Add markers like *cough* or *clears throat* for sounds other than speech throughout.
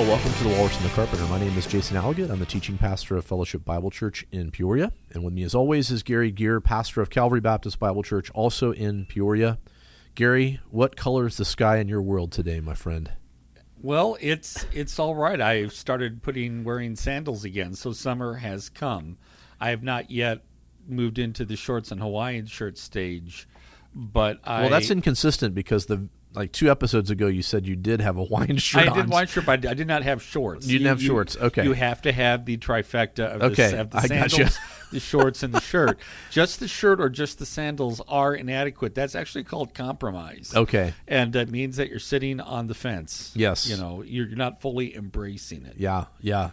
Welcome to the Walrus and the Carpenter. My name is Jason Alligood. I'm the teaching pastor of Fellowship Bible Church in Peoria. And with me, as always, is Garry Gear, pastor of Calvary Baptist Bible Church, also in Peoria. Garry, what color is the sky in your world today, my friend? Well, it's it's all right. I've started putting wearing sandals again, so summer has come. I have not yet moved into the shorts and Hawaiian shirt stage, but I Well, that's inconsistent because the like two episodes ago you said you did have a *laughs* wine shirt. I did wine shirt, but I did not have shorts. You didn't have shorts. Okay. You have to have the trifecta of Okay, the, of the I sandals, gotcha. *laughs* the shorts, and the shirt. just the shirt or just the sandals are inadequate. That's actually called compromise. Okay. And that means that you're sitting on the fence. Yes. You know, you're, you're not fully embracing it. Yeah, yeah.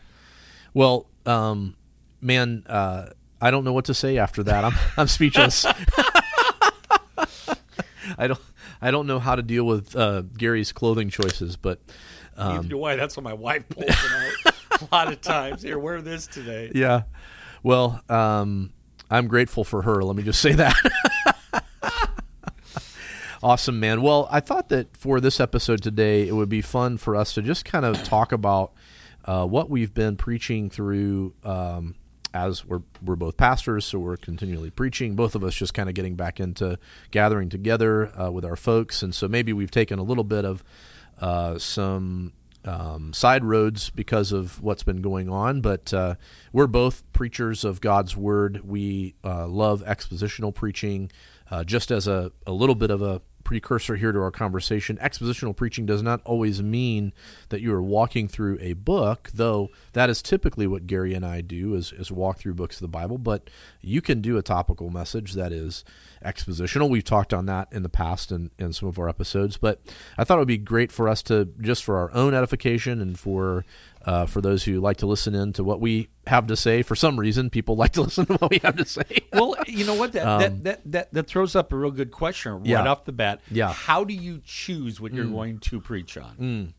Well, um, man, uh, I don't know what to say after that. I'm *laughs* I'm speechless. I don't I don't know how to deal with uh, Garry's clothing choices, but Neither um, do I. That's what my wife pulls out *laughs* a lot of times. Here, wear this today. yeah. Well, um, I'm grateful for her. Let me just say that. *laughs* awesome, man. Well, I thought that for this episode today, it would be fun for us to just kind of talk about uh, what we've been preaching through. Um, as we're we're both pastors, so we're continually preaching. Both of us just kind of getting back into gathering together uh, with our folks, and so maybe we've taken a little bit of uh, some um, side roads because of what's been going on. But uh, we're both preachers of God's word. We uh, love expositional preaching. Uh, just as a, a little bit of a precursor here to our conversation, expositional preaching does not always mean that you are walking through a book, though that is typically what Gary and I do is, is walk through books of the Bible. But you can do a topical message that is expositional. We've talked on that in the past in, in some of our episodes. But I thought it would be great for us to, just for our own edification and for uh, for those who like to listen in to what we have to say. For some reason, people like to *laughs* listen to what we have to say. Well, you know what? That, Um, that, that, that, that throws up a real good question right Yeah. off the bat. Yeah. How do you choose what you're going to preach on?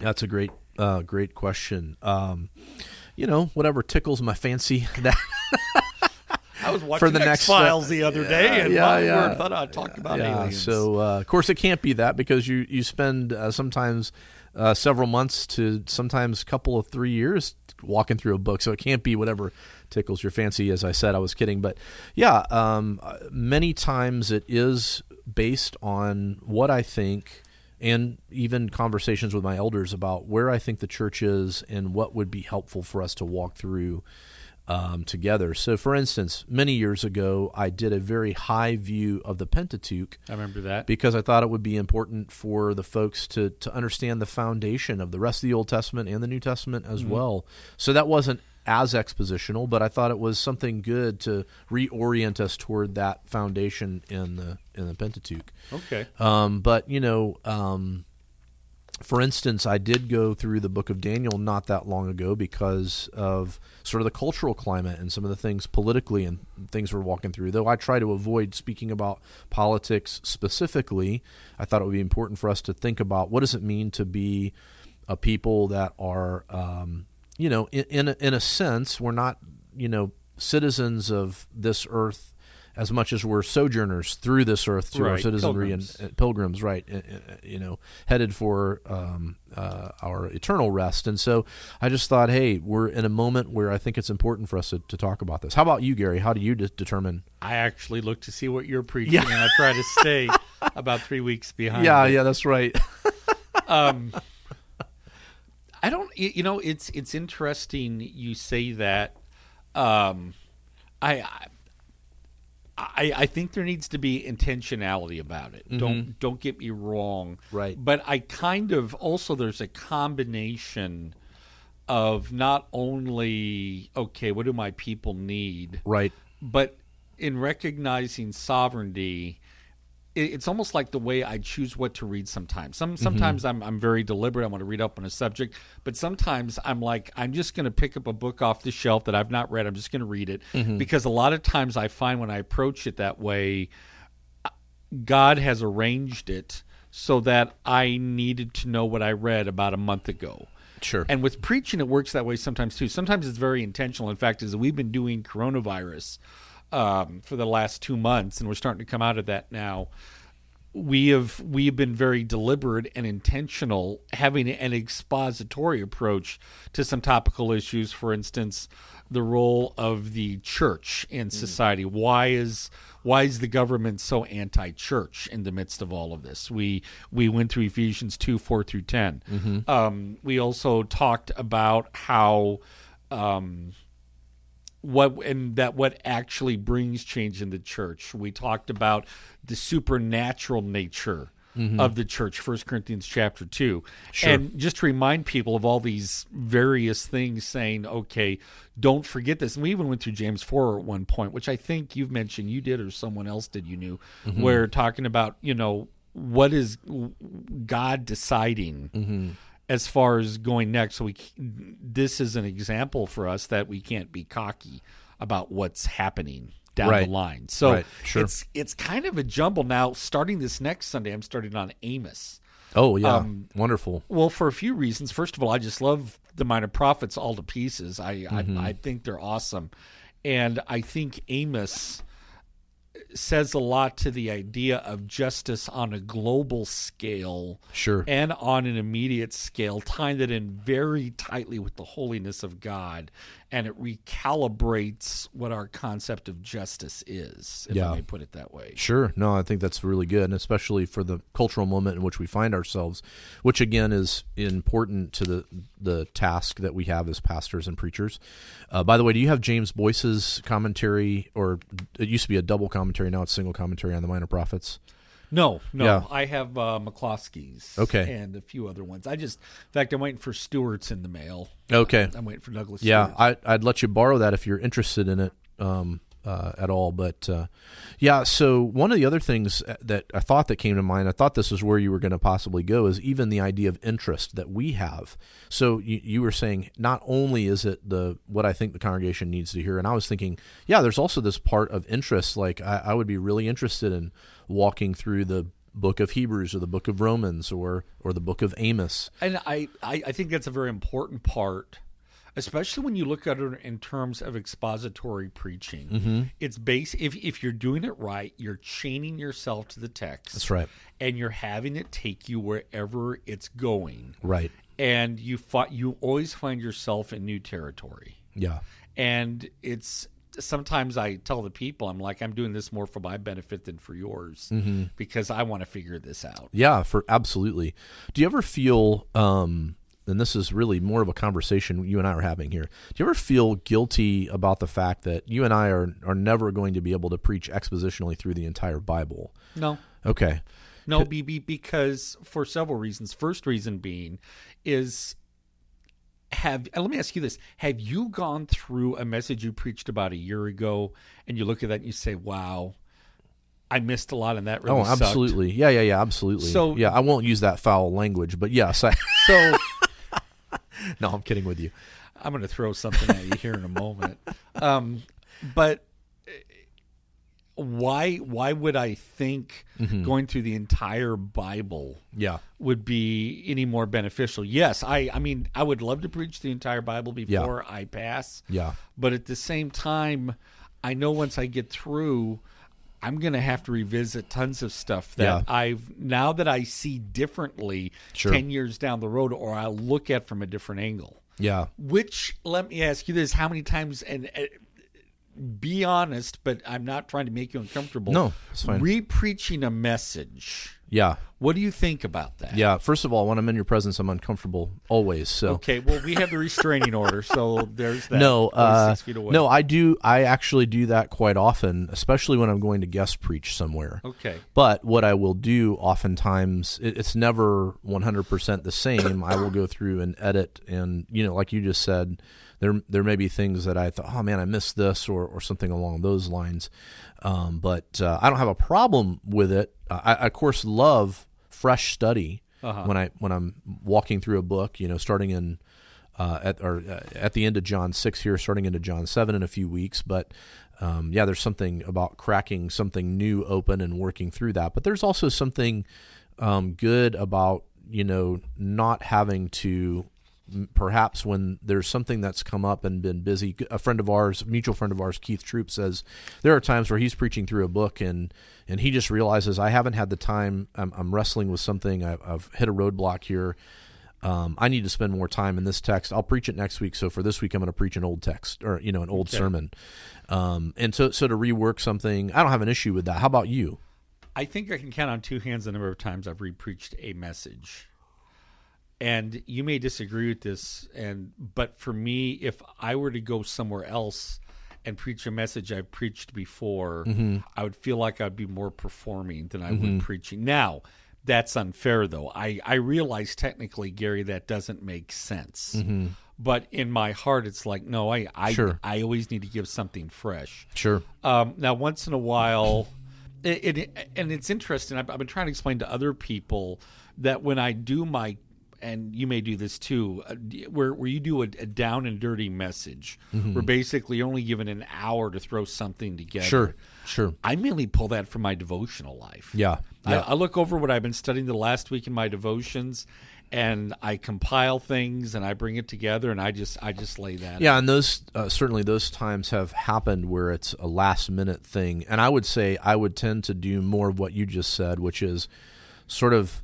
That's a great, uh, great question. Um, you know, whatever tickles my fancy. *laughs* That I was watching For the next, uh, Files the other day, and yeah, my yeah. word, thought I'd talk about yeah. aliens. So, uh, of course, it can't be that because you you spend uh, sometimes uh, several months to sometimes a couple of three years walking through a book. So it can't be whatever tickles your fancy. As I said, I was kidding, but yeah, um, many times it is based on what I think. And even conversations with my elders about where I think the church is and what would be helpful for us to walk through um, together. So, for instance, many years ago, I did a very high view of the Pentateuch I remember that. because I thought it would be important for the folks to to understand the foundation of the rest of the Old Testament and the New Testament as well. So that wasn't as expositional, but I thought it was something good to reorient us toward that foundation in the in the Pentateuch. Okay. Um, but you know, um, for instance, I did go through the book of Daniel not that long ago because of sort of the cultural climate and some of the things politically and things we're walking through. Though I try to avoid speaking about politics specifically, I thought it would be important for us to think about what does it mean to be a people that are, um, you know, in in a, in a sense, we're not, you know, citizens of this earth as much as we're sojourners through this earth our Right, citizenry pilgrims. and uh, pilgrims, right? uh, uh, You know, headed for um, uh, our eternal rest. And so, I just thought, hey, we're in a moment where I think it's important for us to, to talk about this. How about you, Garry? How do you de- determine? I actually look to see what you're preaching, Yeah. and I try to stay *laughs* about three weeks behind. Yeah, it. yeah, that's right. *laughs* um, *laughs* I don't. You know, it's it's interesting you say that. Um, I. I I, I think there needs to be intentionality about it. Don't don't get me wrong. Mm-hmm. Right. But I kind of also there's a combination of not only okay, what do my people need, right. but in recognizing sovereignty it's almost like the way I choose what to read sometimes. Some mm-hmm. sometimes I'm I'm very deliberate. I want to read up on a subject, but sometimes I'm like I'm just going to pick up a book off the shelf that I've not read. I'm just going to read it mm-hmm. because a lot of times I find when I approach it that way, uh, God has arranged it so that I needed to know what I read about a month ago. Sure. And with preaching, it works that way sometimes too. Sometimes it's very intentional. In fact, as we've been doing coronavirus um, for the last two months, and we're starting to come out of that now. we have we have been very deliberate and intentional having an expository approach to some topical issues. For instance the role of the church in society. Why is why is the government so anti-church in the midst of all of this? We we went through ephesians 2 4 through 10 um, we also talked about how um, what and that what actually brings change in the church. We talked about the supernatural nature mm-hmm. of the church, First Corinthians chapter two, Sure. and just to remind people of all these various things, saying, okay, don't forget this. And we even went through James four at one point, which I think you've mentioned you did or someone else did. You knew mm-hmm. where talking about you know what is God deciding mm-hmm. As far as going next. So we this is an example for us that we can't be cocky about what's happening down Right. the line. So Right. Sure. it's it's kind of a jumble now. Starting this next Sunday, I'm starting on Amos. Oh yeah, Um, wonderful. Well, for a few reasons. First of all, I just love the Minor Prophets all to pieces. I Mm-hmm. I, I think they're awesome, and I think Amos says a lot to the idea of justice on a global scale Sure. and on an immediate scale, tying that in very tightly with the holiness of God, and it recalibrates what our concept of justice is, if Yeah. I may put it that way. Sure. No, I think that's really good, and especially for the cultural moment in which we find ourselves, which again is important to the the task that we have as pastors and preachers. Uh, by the way, do you have James Boice's commentary, or it used to be a double commentary, now it's single commentary on the Minor Prophets? No, no, Yeah. I have uh, McComiskey's, Okay. and a few other ones. I just, in fact, I'm waiting for Stuart's in the mail. Okay. I'm waiting for Douglas. Yeah, Stewart. I, I'd let you borrow that if you're interested in it um, uh, at all. But uh, yeah, so one of the other things that I thought that came to mind, I thought this is where you were going to possibly go, is even the idea of interest that we have. So you, you were saying not only is it the what I think the congregation needs to hear, and I was thinking, yeah, there's also this part of interest. Like I, I would be really interested in walking through the book of Hebrews or the book of Romans or or the book of Amos. and I, I, I think that's a very important part, especially when you look at it in terms of expository preaching. Mm-hmm. It's base if if you're doing it right, you're chaining yourself to the text. That's right. and you're having it take you wherever it's going, Right. and you fi- you always find yourself in new territory. Yeah. and it's sometimes I tell the people I'm like I'm doing this more for my benefit than for yours Mm-hmm. because I want to figure this out. Yeah, for absolutely. Do you ever feel um and this is really more of a conversation you and I are having here. Do you ever feel guilty about the fact that you and I are are never going to be able to preach expositionally through the entire Bible? No, Okay. no, BB because for several reasons. First reason being is have let me ask you this: Have you gone through a message you preached about a year ago and you look at that and you say, "Wow, I missed a lot," and that really oh, sucked." absolutely. Yeah, yeah, yeah, absolutely. So- yeah, I won't use that foul language, but yes, I So *laughs* *laughs* No, I'm kidding with you. I'm going to throw something at you here in a moment. Um, but why why would I think Mm-hmm. going through the entire Bible Yeah. would be any more beneficial? Yes, I I mean I would love to preach the entire Bible before I pass. Yeah. But at the same time, I know once I get through I'm going to have to revisit tons of stuff that Yeah. I've now that I see differently Sure. 10 years down the road or I look at from a different angle. Yeah. Which let me ask you this: How many times? And uh, be honest, but I'm not trying to make you uncomfortable. No, it's fine. Re-preaching a message. Yeah. What do you think about that? Yeah. First of all, when I'm in your presence, I'm uncomfortable always. So Okay. Well, we have the restraining *laughs* order, so there's that. No, uh, six feet away. no, I do. I actually do that quite often, especially when I'm going to guest preach somewhere. Okay. But what I will do oftentimes, it, it's never 100% the same. I will go through and edit, and you know, like you just said, there there may be things that I thought, oh man, I missed this, or or something along those lines. Um, but uh, I don't have a problem with it. I, I of course love fresh study when I when I'm walking through a book. You know, starting in uh, at or uh, at the end of John six here, starting into John seven in a few weeks. But um, yeah, there's something about cracking something new open and working through that. But there's also something um, good about you know not having to perhaps when there's something that's come up and been busy. A friend of ours, mutual friend of ours, Keith Troop, says there are times where he's preaching through a book and and he just realizes I haven't had the time. I'm, I'm wrestling with something. I've, I've hit a roadblock here. Um, I need to spend more time in this text. I'll preach it next week. So for this week, I'm going to preach an old text or you know an old Okay. sermon. Um, and so so to rework something, I don't have an issue with that. How about you? I think I can count on two hands the number of times I've repreached a message. And you may disagree with this, and but for me, if I were to go somewhere else and preach a message I've preached before, mm-hmm. I would feel like I'd be more performing than I would mm-hmm. preaching. Now, that's unfair, though. I I realize technically, Garry, that doesn't make sense. Mm-hmm. But in my heart, it's like, no, I I, Sure. I always need to give something fresh. Sure. Um, now, once in a while, it, it, and it's interesting. I've, I've been trying to explain to other people that when I do my, and you may do this too, uh, where where you do a, a down and dirty message, we're basically only given an hour to throw something together. Sure. Sure. I mainly pull that from my devotional life. Yeah. Yeah. I look over what I've been studying the last week in my devotions, and I compile things and I bring it together, and I just I just lay that. Yeah, and those uh, certainly those times have happened where it's a last minute thing, and I would say I would tend to do more of what you just said, which is sort of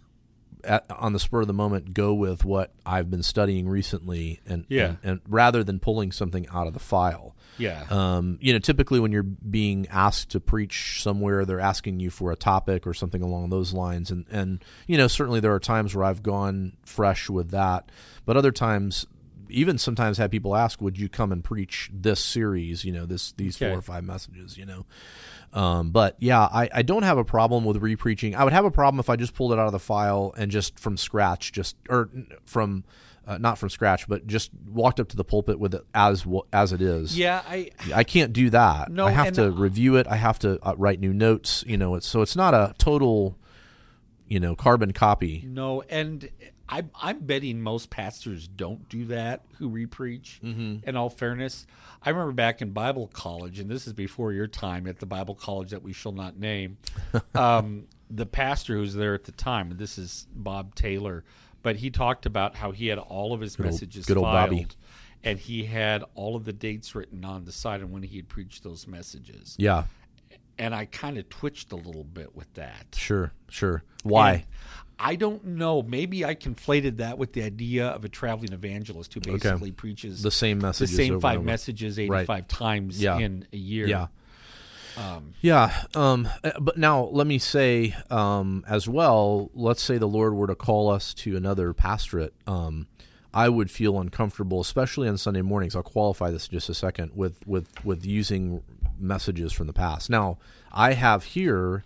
at, on the spur of the moment go with what I've been studying recently, and Yeah. and, and rather than pulling something out of the file. yeah. Um, you know, typically when you're being asked to preach somewhere, they're asking you for a topic or something along those lines, and and you know certainly there are times where I've gone fresh with that, but other times, even sometimes had people ask, "Would you come and preach this series?" You know, this these Okay. four or five messages. You know, um, but yeah, I, I don't have a problem with repreaching. I would have a problem if I just pulled it out of the file and just from scratch, just or from. Uh, not from scratch, but just walked up to the pulpit with it as as it is. yeah, I I can't do that. No, I have to review it. I have to uh, write new notes. You know, it's so it's not a total, you know, carbon copy. No, and I, I'm betting most pastors don't do that who repreach. Mm-hmm. In all fairness, I remember back in Bible college, and this is before your time at the Bible college that we shall not name. *laughs* um, the pastor who was there at the time, and this is Bob Taylor, but he talked about how he had all of his old- messages good old filed, Bobby. and he had all of the dates written on the side and when he had preached those messages. Yeah, And I kind of twitched a little bit with that. sure, sure. Why? And I don't know. Maybe I conflated that with the idea of a traveling evangelist who basically preaches the same message, the same five messages, messages Right. times Yeah. in a year. Yeah. yeah. Um, uh, but now let me say um, as well. Let's say the Lord were to call us to another pastorate. Um, I would feel uncomfortable, especially on Sunday mornings. I'll qualify this in just a second with with with using messages from the past. Now, I have here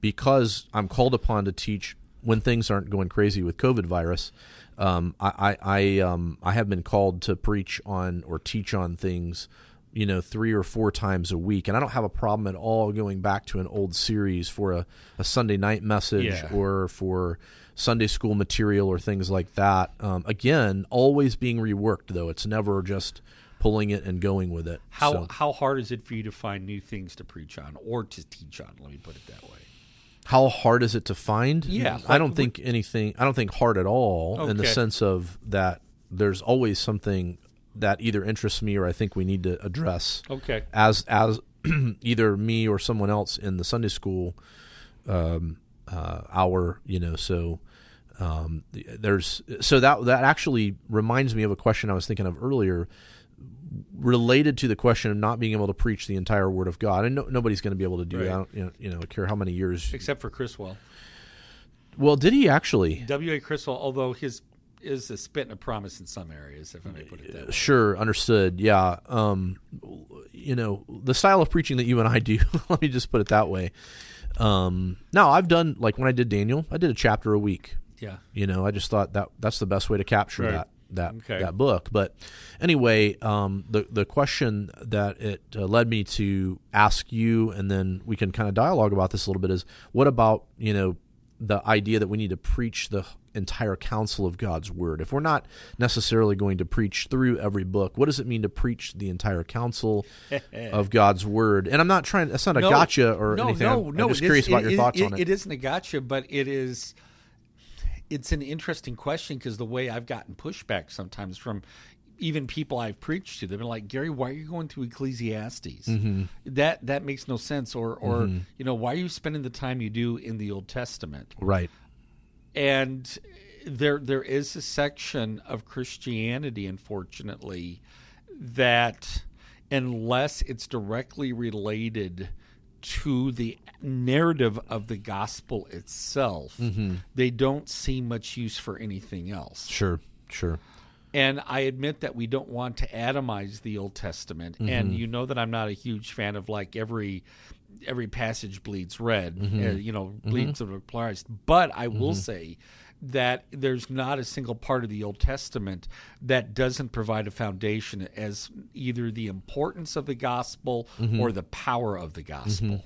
because I'm called upon to teach when things aren't going crazy with COVID virus. Um, I I I, um, I have been called to preach on or teach on things, you know, three or four times a week, and I don't have a problem at all going back to an old series for a, a Sunday night message Yeah. or for Sunday school material or things like that. Um, again, always being reworked though; it's never just pulling it and going with it. How So- how hard is it for you to find new things to preach on or to teach on? Let me put it that way. How hard is it to find? Yeah, I don't think anything. I don't think hard at all in the sense of that. There's always something that either interests me or I think we need to address Okay. as as *clears throat* either me or someone else in the Sunday school um, uh, hour. You know, so um, there's so that that actually reminds me of a question I was thinking of earlier related to the question of not being able to preach the entire Word of God, and no, nobody's going to be able to do Right. that. I don't, you know, you know, care how many years. Except for Criswell. Well, did he actually? W.A. Criswell, although his is a spit and a promise in some areas, if I may put it that way. Sure, understood. Yeah, um, you know the style of preaching that you and I do. *laughs* let me just put it that way. Um, now I've done like when I did Daniel, I did a chapter a week. Yeah. You know, I just thought that that's the best way to capture Right. that that Okay. that book. But anyway, um, the the question that it uh, led me to ask you, and then we can kind of dialogue about this a little bit is what about you know the idea that we need to preach the entire counsel of God's word. If we're not necessarily going to preach through every book, what does it mean to preach the entire counsel *laughs* of God's word? And I'm not trying. That's not a gotcha or no, anything. No, I'm, no, I'm just curious is- about your thoughts it- on it. It isn't a gotcha, but it is. It's an interesting question because the way I've gotten pushback sometimes from even people I've preached to, they've been like, Garry, why are you going through Ecclesiastes? Mm-hmm. That that makes no sense. Or or you know, why are you spending the time you do in the Old Testament? Right. and there there is a section of Christianity, unfortunately, that unless it's directly related to the narrative of the gospel itself, they don't see much use for anything else. Sure. Sure. And I admit that we don't want to atomize the Old Testament, and you know that I'm not a huge fan of like every every passage bleeds red, uh, you know, bleeds mm applies. But I will say that there's not a single part of the Old Testament that doesn't provide a foundation as either the importance of the gospel or the power of the gospel.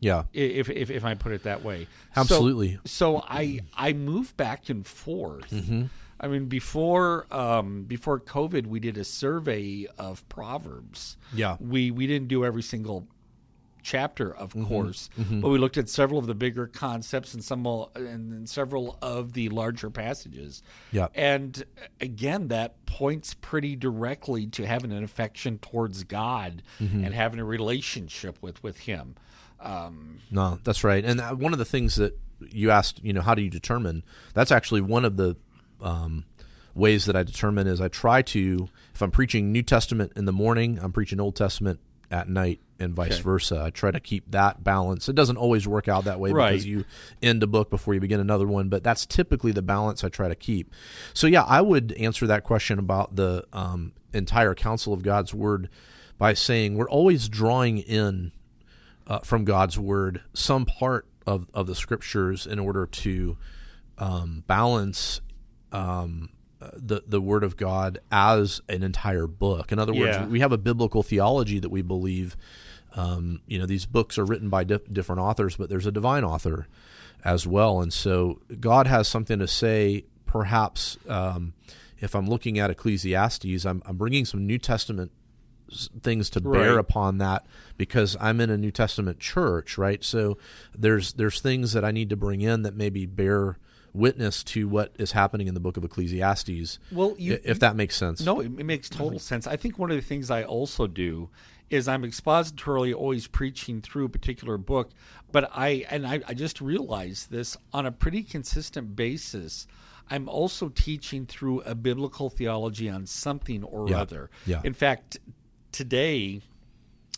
Yeah. If, if if I put it that way, Absolutely. So, so I I move back and forth. Mm-hmm. I mean, before um, before COVID, we did a survey of proverbs. Yeah. we we didn't do every single chapter, of Mm-hmm. course, but we looked at several of the bigger concepts and some and several of the larger passages. Yeah. and again, that points pretty directly to having an affection towards God Mm-hmm. and having a relationship with with Him. Um, No, that's right. And one of the things that you asked, you know, how do you determine? That's actually one of the um, ways that I determine is I try to, if I'm preaching New Testament in the morning, I'm preaching Old Testament at night, and vice Okay. versa. I try to keep that balance. It doesn't always work out that way Right. because you end a book before you begin another one, but that's typically the balance I try to keep. So yeah, I would answer that question about the um, entire counsel of God's Word by saying we're always drawing in uh, from God's word some part of, of the scriptures in order to um, balance um, the the word of God as an entire book. In other words, Yeah. we have a biblical theology that we believe. Um, you know, these books are written by di- different authors, but there's a divine author as well, and so God has something to say. Perhaps um, if I'm looking at Ecclesiastes, I'm, I'm bringing some New Testament things to bear Right. upon that because I'm in a New Testament church, right? So there's there's things that I need to bring in that maybe bear witness to what is happening in the book of Ecclesiastes. Well, you- if that makes sense. No, it, it makes total mm-hmm. sense. I think one of the things I also do is I'm expositorily always preaching through a particular book, but I and I, I just realized this on a pretty consistent basis. I'm also teaching through a biblical theology on something or Yeah. other. Yeah. In fact, today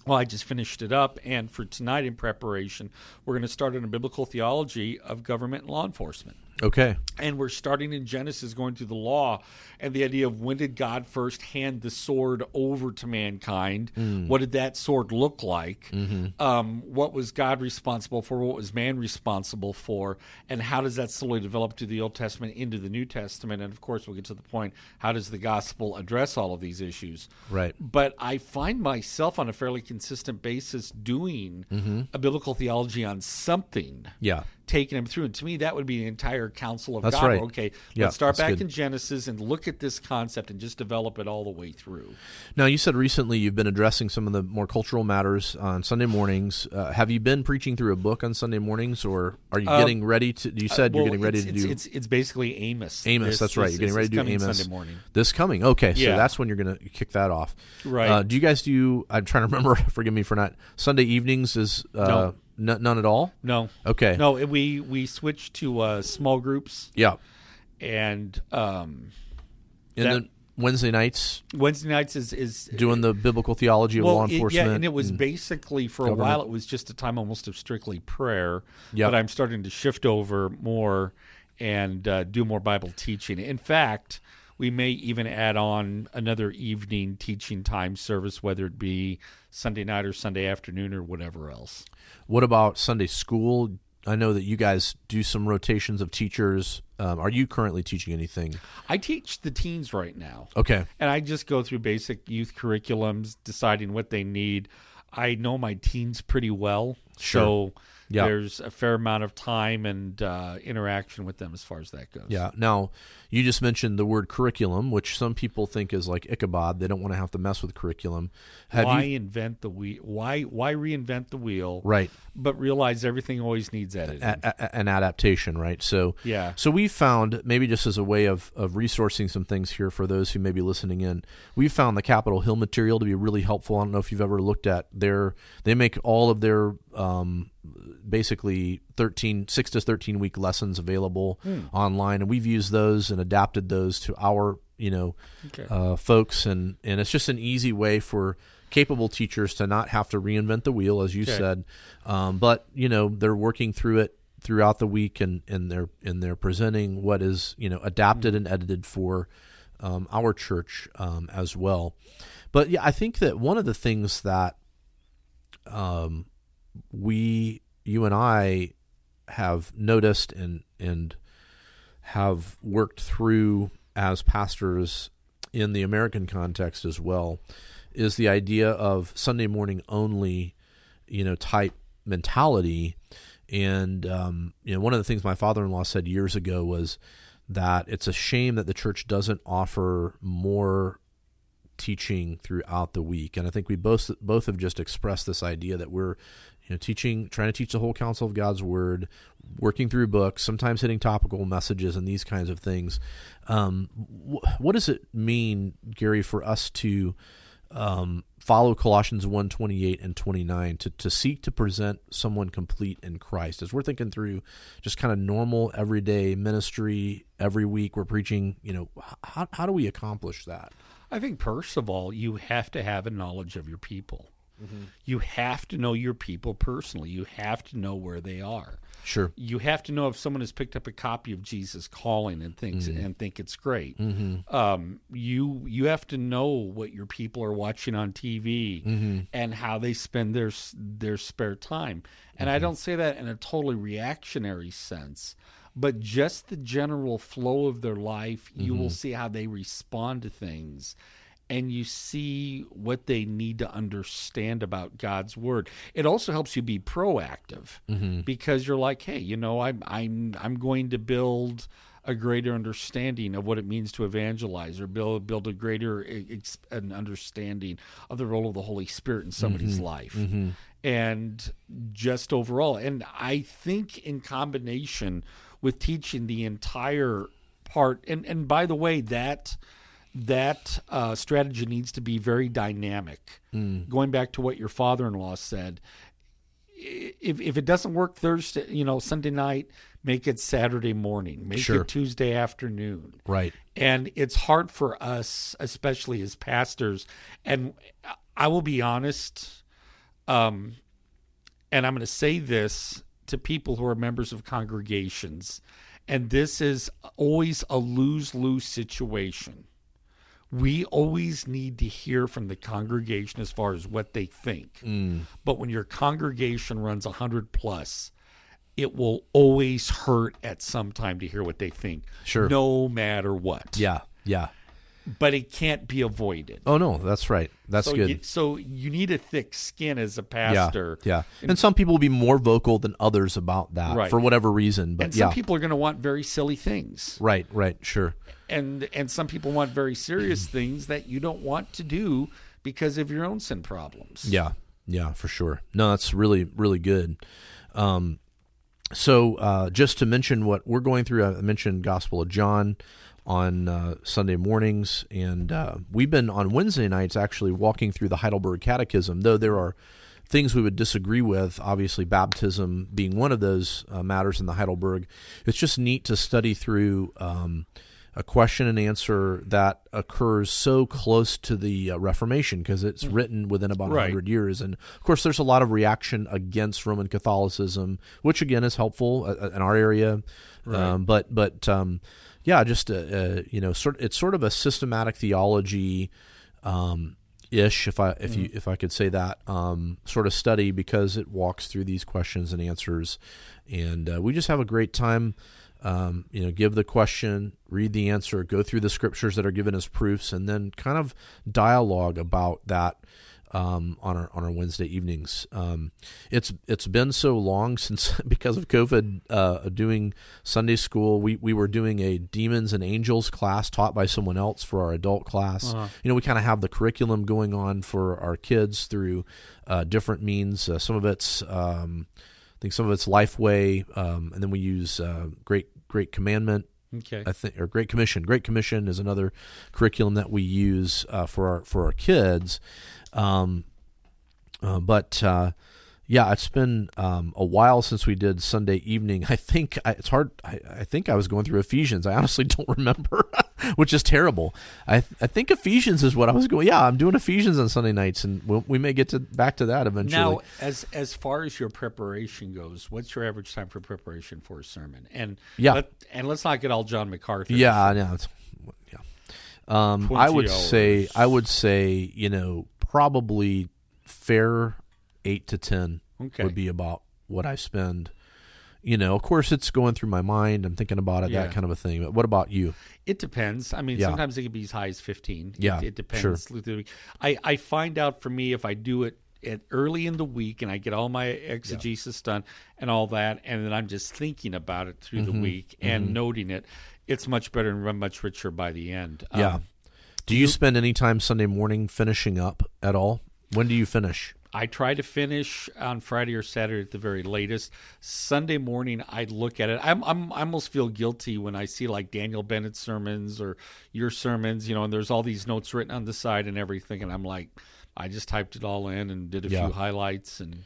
well, I just finished it up, and for tonight in preparation, we're going to start on a biblical theology of government and law enforcement Okay. and we're starting in Genesis, going through the law and the idea of when did God first hand the sword over to mankind? Hmm. What did that sword look like? Mm-hmm. Um, what was God responsible for? What was man responsible for? And how does that slowly develop to the Old Testament into the New Testament? And of course, we'll get to the point: how does the gospel address all of these issues? Right. But I find myself on a fairly consistent basis doing mm-hmm. a biblical theology on something Yeah. Taking them through. And to me, that would be the entire counsel of That's God. right. Okay, Yeah, let's start back good. in Genesis and look at this concept and just develop it all the way through. Now, you said recently you've been addressing some of the more cultural matters on Sunday mornings. Uh, have you been preaching through a book on Sunday mornings, or are you getting ready to? You said Uh, Well, you're getting ready to it's, do It's, it's basically Amos. Amos. This- that's right. this- You're getting ready to do Amos Sunday morning. This coming. Okay, so Yeah. that's when you're going to kick that off. Right. Uh, do you guys do? I'm trying to remember. *laughs* Forgive me for not. Sunday evenings is uh, n- none at all. No. Okay. No, it- we we switched to uh, small groups Yeah. and um, And That- then Wednesday nights Wednesday nights is is doing the biblical theology of well, law it- enforcement. yeah, and it was basically for a while. It was just a time almost of strictly prayer. Yep. But I'm starting to shift over more and uh, do more Bible teaching. In fact, we may even add on another evening teaching time service, whether it be Sunday night or Sunday afternoon or whatever else. What about Sunday school? I know that you guys do some rotations of teachers. Um, are you currently teaching anything? I teach the teens right now. Okay. And I just go through basic youth curriculums, deciding what they need. I know my teens pretty well, so Yeah. there's a fair amount of time and uh, interaction with them as far as that goes. Yeah. Now, you just mentioned the word curriculum, which some people think is like Ichabod. They don't want to have to mess with curriculum. Have why you? invent the wheel? Why why reinvent the wheel? Right. But realize everything always needs editing. A, a, an adaptation, right? So, Yeah. So we found maybe just as a way of of resourcing some things here for those who may be listening in, we found the Capitol Hill material to be really helpful. I don't know if you've ever looked at their. They make all of their um, basically 13 6 to 13 week lessons available online and we've used those and adapted those to our you know Okay. uh, folks and and it's just an easy way for capable teachers to not have to reinvent the wheel as you Okay. said um, but you know they're working through it throughout the week and and they're and they're presenting what is you know adapted and edited for um, our church um, as well but yeah i think that one of the things that um, we you and I have noticed and and have worked through as pastors in the American context as well is the idea of Sunday morning only, you know, type mentality. And um, you know, one of the things my father-in-law said years ago was that it's a shame that the church doesn't offer more teaching throughout the week. And I think we both both have just expressed this idea that we're you know teaching trying to teach the whole counsel of God's word, working through books, sometimes hitting topical messages and these kinds of things. Um, wh- what does it mean, Garry, for us to um, follow Colossians 1, 28 and 29 to, to seek to present someone complete in Christ. As we're thinking through just kind of normal everyday ministry every week, we're preaching, you know, how, how do we accomplish that? I think first of all, you have to have a knowledge of your people. Mm-hmm. You have to know your people personally. You have to know where they are. Sure. You have to know if someone has picked up a copy of Jesus Calling and thinks Mm-hmm. and think it's great. Um, you you have to know what your people are watching on TV Mm-hmm. and how they spend their their spare time. And Mm-hmm. I don't say that in a totally reactionary sense, but just the general flow of their life. You Mm-hmm. will see how they respond to things and you see what they need to understand about God's word. It also helps you be proactive mm-hmm. because you're like, hey, you know, I'm I'm I'm going to build a greater understanding of what it means to evangelize or build build a greater ex- an understanding of the role of the Holy Spirit in somebody's mm-hmm. life. Mm-hmm. And just overall and I think in combination with teaching the entire part and and by the way that that uh, strategy needs to be very dynamic. Going back to what your father-in-law said, if if it doesn't work Thursday, you know, Sunday night, make it Saturday morning, make Sure. it Tuesday afternoon. Right. And it's hard for us, especially as pastors. And I will be honest, um, and I'm going to say this to people who are members of congregations, and this is always a lose lose situation. We always need to hear from the congregation as far as what they think. Mm. But when your congregation runs 100 plus, it will always hurt at some time to hear what they think. Sure. No matter what. Yeah. Yeah. But it can't be avoided. Oh no, that's right. That's so good. You, so you need a thick skin as a pastor. Yeah. And some people will be more vocal than others about that Right. for whatever reason. But And some people are going to want very silly things. right. Right. Sure. And and some people want very serious *clears throat* things that you don't want to do because of your own sin problems. Yeah, yeah, for sure. No, that's really, really good. Um, so, uh, just to mention what we're going through, I mentioned Gospel of John on uh, Sunday mornings, and uh, we've been on Wednesday nights actually walking through the Heidelberg Catechism. Though there are things we would disagree with, obviously baptism being one of those uh, matters in the Heidelberg. It's just neat to study through. Um, a question and answer that occurs so close to the uh, Reformation because it's written within about Right. 100 years. And of course, there's a lot of reaction against Roman Catholicism, which again is helpful uh, in our area. Um, but, but, um, yeah, just, uh, uh, you know, sort, it's sort of a systematic theology, um, ish, if I, if you, if I could say that, um, sort of study because it walks through these questions and answers. And, uh, we just have a great time um, you know, give the question, read the answer, go through the scriptures that are given as proofs, and then kind of dialogue about that um, on our on our Wednesday evenings. Um, it's it's been so long since *laughs* because of COVID uh, doing Sunday school. We we were doing a demons and angels class taught by someone else for our adult class. Uh-huh. You know, we kind of have the curriculum going on for our kids through uh, different means. Uh, some of it's um, I think some of it's Lifeway, um, and then we use uh, Great Great Commandment Okay. I think, or Great Commission. Great Commission is another curriculum that we use uh, for our for our kids. Um, uh, but uh, yeah, it's been um, a while since we did Sunday evening. I think I, it's hard. I, I think I was going through Ephesians. I honestly *laughs* don't remember, which is terrible. I I think Ephesians is what I was going. Yeah, I'm doing Ephesians on Sunday nights, and we'll, we may get to back to that eventually. Now, as as far as your preparation goes, what's your average time for preparation for a sermon? And Yeah. let, and let's not get all John MacArthur. Yeah, I know. Yeah. Um, I would say. I would say you know probably fair eight to ten Okay. would be about what I spend. You know, of course, it's going through my mind. I'm thinking about it, Yeah. that kind of a thing. But what about you? It depends. I mean, Yeah. sometimes it can be as high as fifteen. Yeah, it, depends. sure. through the week. I I find out for me if I do it at early in the week and I get all my exegesis done and all that, and then I'm just thinking about it through Mm-hmm. the week and noting it. It's much better and much richer by the end. Um, yeah. Do you spend any time Sunday morning finishing up at all? When do you finish? I try to finish on Friday or Saturday at the very latest. Sunday morning, I look at it. I'm, I'm I almost feel guilty when I see like Daniel Bennett's sermons or your sermons, you know, and there's all these notes written on the side and everything, and I'm like, I just typed it all in and did a Yeah. few highlights and.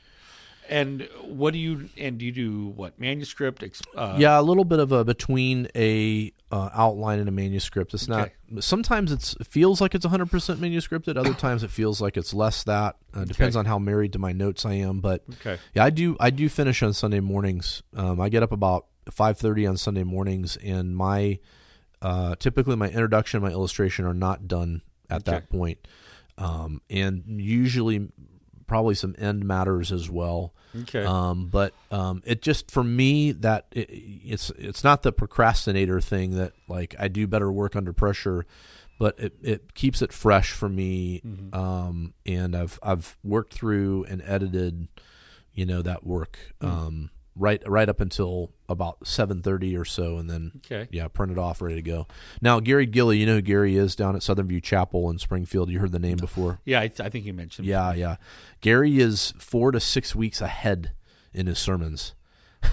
And what do you and do you do what manuscript? Uh, yeah, a little bit of a between a uh, outline in a manuscript. It's not. Sometimes it's, it feels like it's 100 percent manuscripted. Other *coughs* times it feels like it's less that. Uh, depends on how married to my notes I am. But Okay. yeah, I do. I do finish on Sunday mornings. Um, I get up about 5:30 on Sunday mornings, and my uh, typically my introduction and my illustration are not done at Okay. that point. Um, and usually probably some end matters as well. Okay. Um, but um, it just for me that it, it's it's not the procrastinator thing that like I do better work under pressure, but it, it keeps it fresh for me. Um, and I've I've worked through and edited, you know, that work um, right right up until about seven thirty or so, and then Okay. yeah, print it off, ready to go. Now Gary Gilley, you know who Gary is down at Southern View Chapel in Springfield. You heard the name before. yeah, I, I think you mentioned. Yeah, yeah. Gary is four to six weeks ahead in his sermons. *laughs*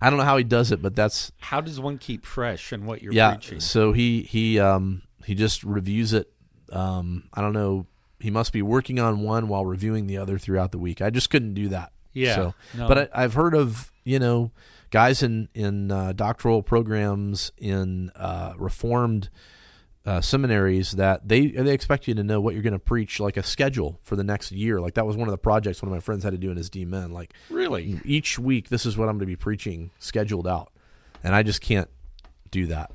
I don't know how he does it, but that's How does one keep fresh in what you're yeah. preaching? So he he um he just reviews it. Um, I don't know. He must be working on one while reviewing the other throughout the week. I just couldn't do that. Yeah, So, no. but I, I've heard of you know guys in in uh, doctoral programs in uh, reformed uh, seminaries that they they expect you to know what you're going to preach like a schedule for the next year. Like that was one of the projects one of my friends had to do in his DMin. Like Really? each week, this is what I'm going to be preaching scheduled out, and I just can't do that.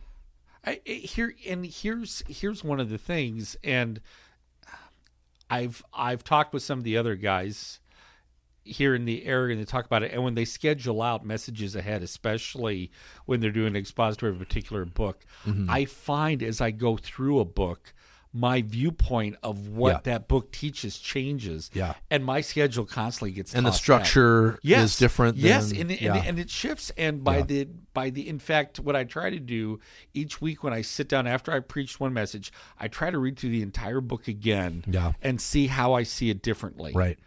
I, I- here and here's here's one of the things, and I've I've talked with some of the other guys here in the area, and they talk about it. And when they schedule out messages ahead, especially when they're doing an expository of a particular book, Mm-hmm. I find as I go through a book. My viewpoint of what Yeah. that book teaches changes, Yeah. and my schedule constantly gets And the back. structure yes. is different. Yes, than, and, it, yeah. and, and it shifts. And by Yeah. the by the in fact, what I try to do each week when I sit down after I preached one message, I try to read through the entire book again, Yeah. and see how I see it differently. right.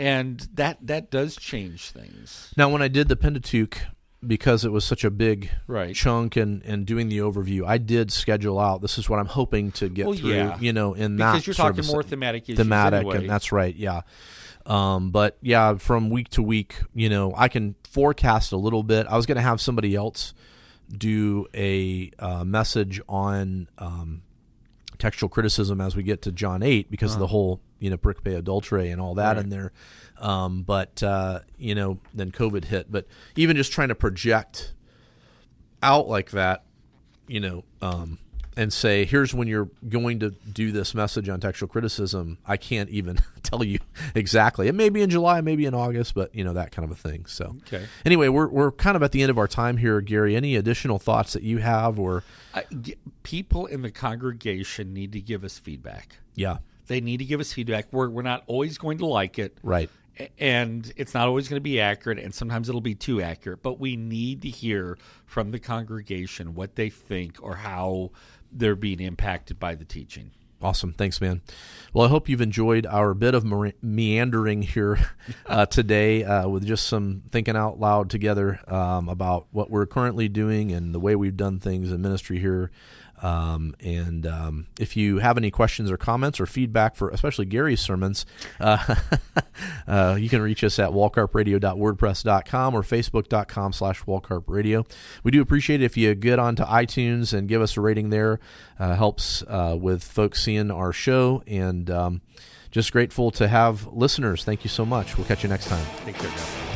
And that that does change things. Now, when I did the Pentateuch, because it was such a big Right. chunk and, and doing the overview, I did schedule out. This is what I'm hoping to get Well, through. yeah. You know, in that Because you're talking more thematic issues thematic, anyway. and that's right. Yeah. Um, but yeah, from week to week, you know, I can forecast a little bit. I was going to have somebody else do a uh, message on um, textual criticism as we get to John eight because of the whole you know pericope adulterae and all that in there. Um, but uh, you know, then COVID hit. But even just trying to project out like that, you know, um, and say, here's when you're going to do this message on textual criticism. I can't even tell you *laughs* exactly. It may be in July, maybe in August, but you know that kind of a thing. So Okay. anyway, we're we're kind of at the end of our time here, Garry. Any additional thoughts that you have, or people in the congregation need to give us feedback. yeah, They need to give us feedback. We're we're not always going to like it, Right. and it's not always going to be accurate, and sometimes it'll be too accurate. But we need to hear from the congregation what they think or how they're being impacted by the teaching. Awesome. Thanks, man. Well, I hope you've enjoyed our bit of meandering here uh, *laughs* today uh, with just some thinking out loud together um, about what we're currently doing and the way we've done things in ministry here. Um, and um, if you have any questions or comments or feedback for especially Garry's sermons, uh, *laughs* uh, you can reach us at walkarpradio.wordpress.com or facebook.com slash walkarpradio. We do appreciate it if you get onto iTunes and give us a rating there. Uh, helps uh, with folks seeing our show and um, just grateful to have listeners. Thank you so much. We'll catch you next time. Take care.